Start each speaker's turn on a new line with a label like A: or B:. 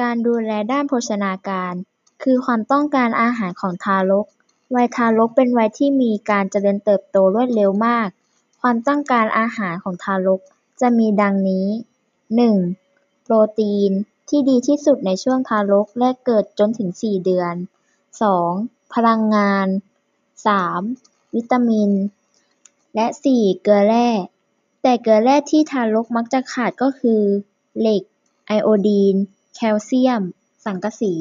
A: การดูแลด้านโภชนาการ คือความต้องการอาหารของทารก วัยทารกเป็นวัยที่มีการเจริญเติบโตรวดเร็วมาก ความต้องการอาหารของทารกจะมีดังนี้หนึ่งโปรตีนที่ดีที่สุดในช่วงทารกแรกเกิดจนถึงสี่เดือนสองพลังงานสามวิตามิน และสี่เกลือแร่ แต่เกลือแร่ที่ทารกมักจะขาดก็คือ เหล็ก ไอโอดีน แคลเซียม สังกะสี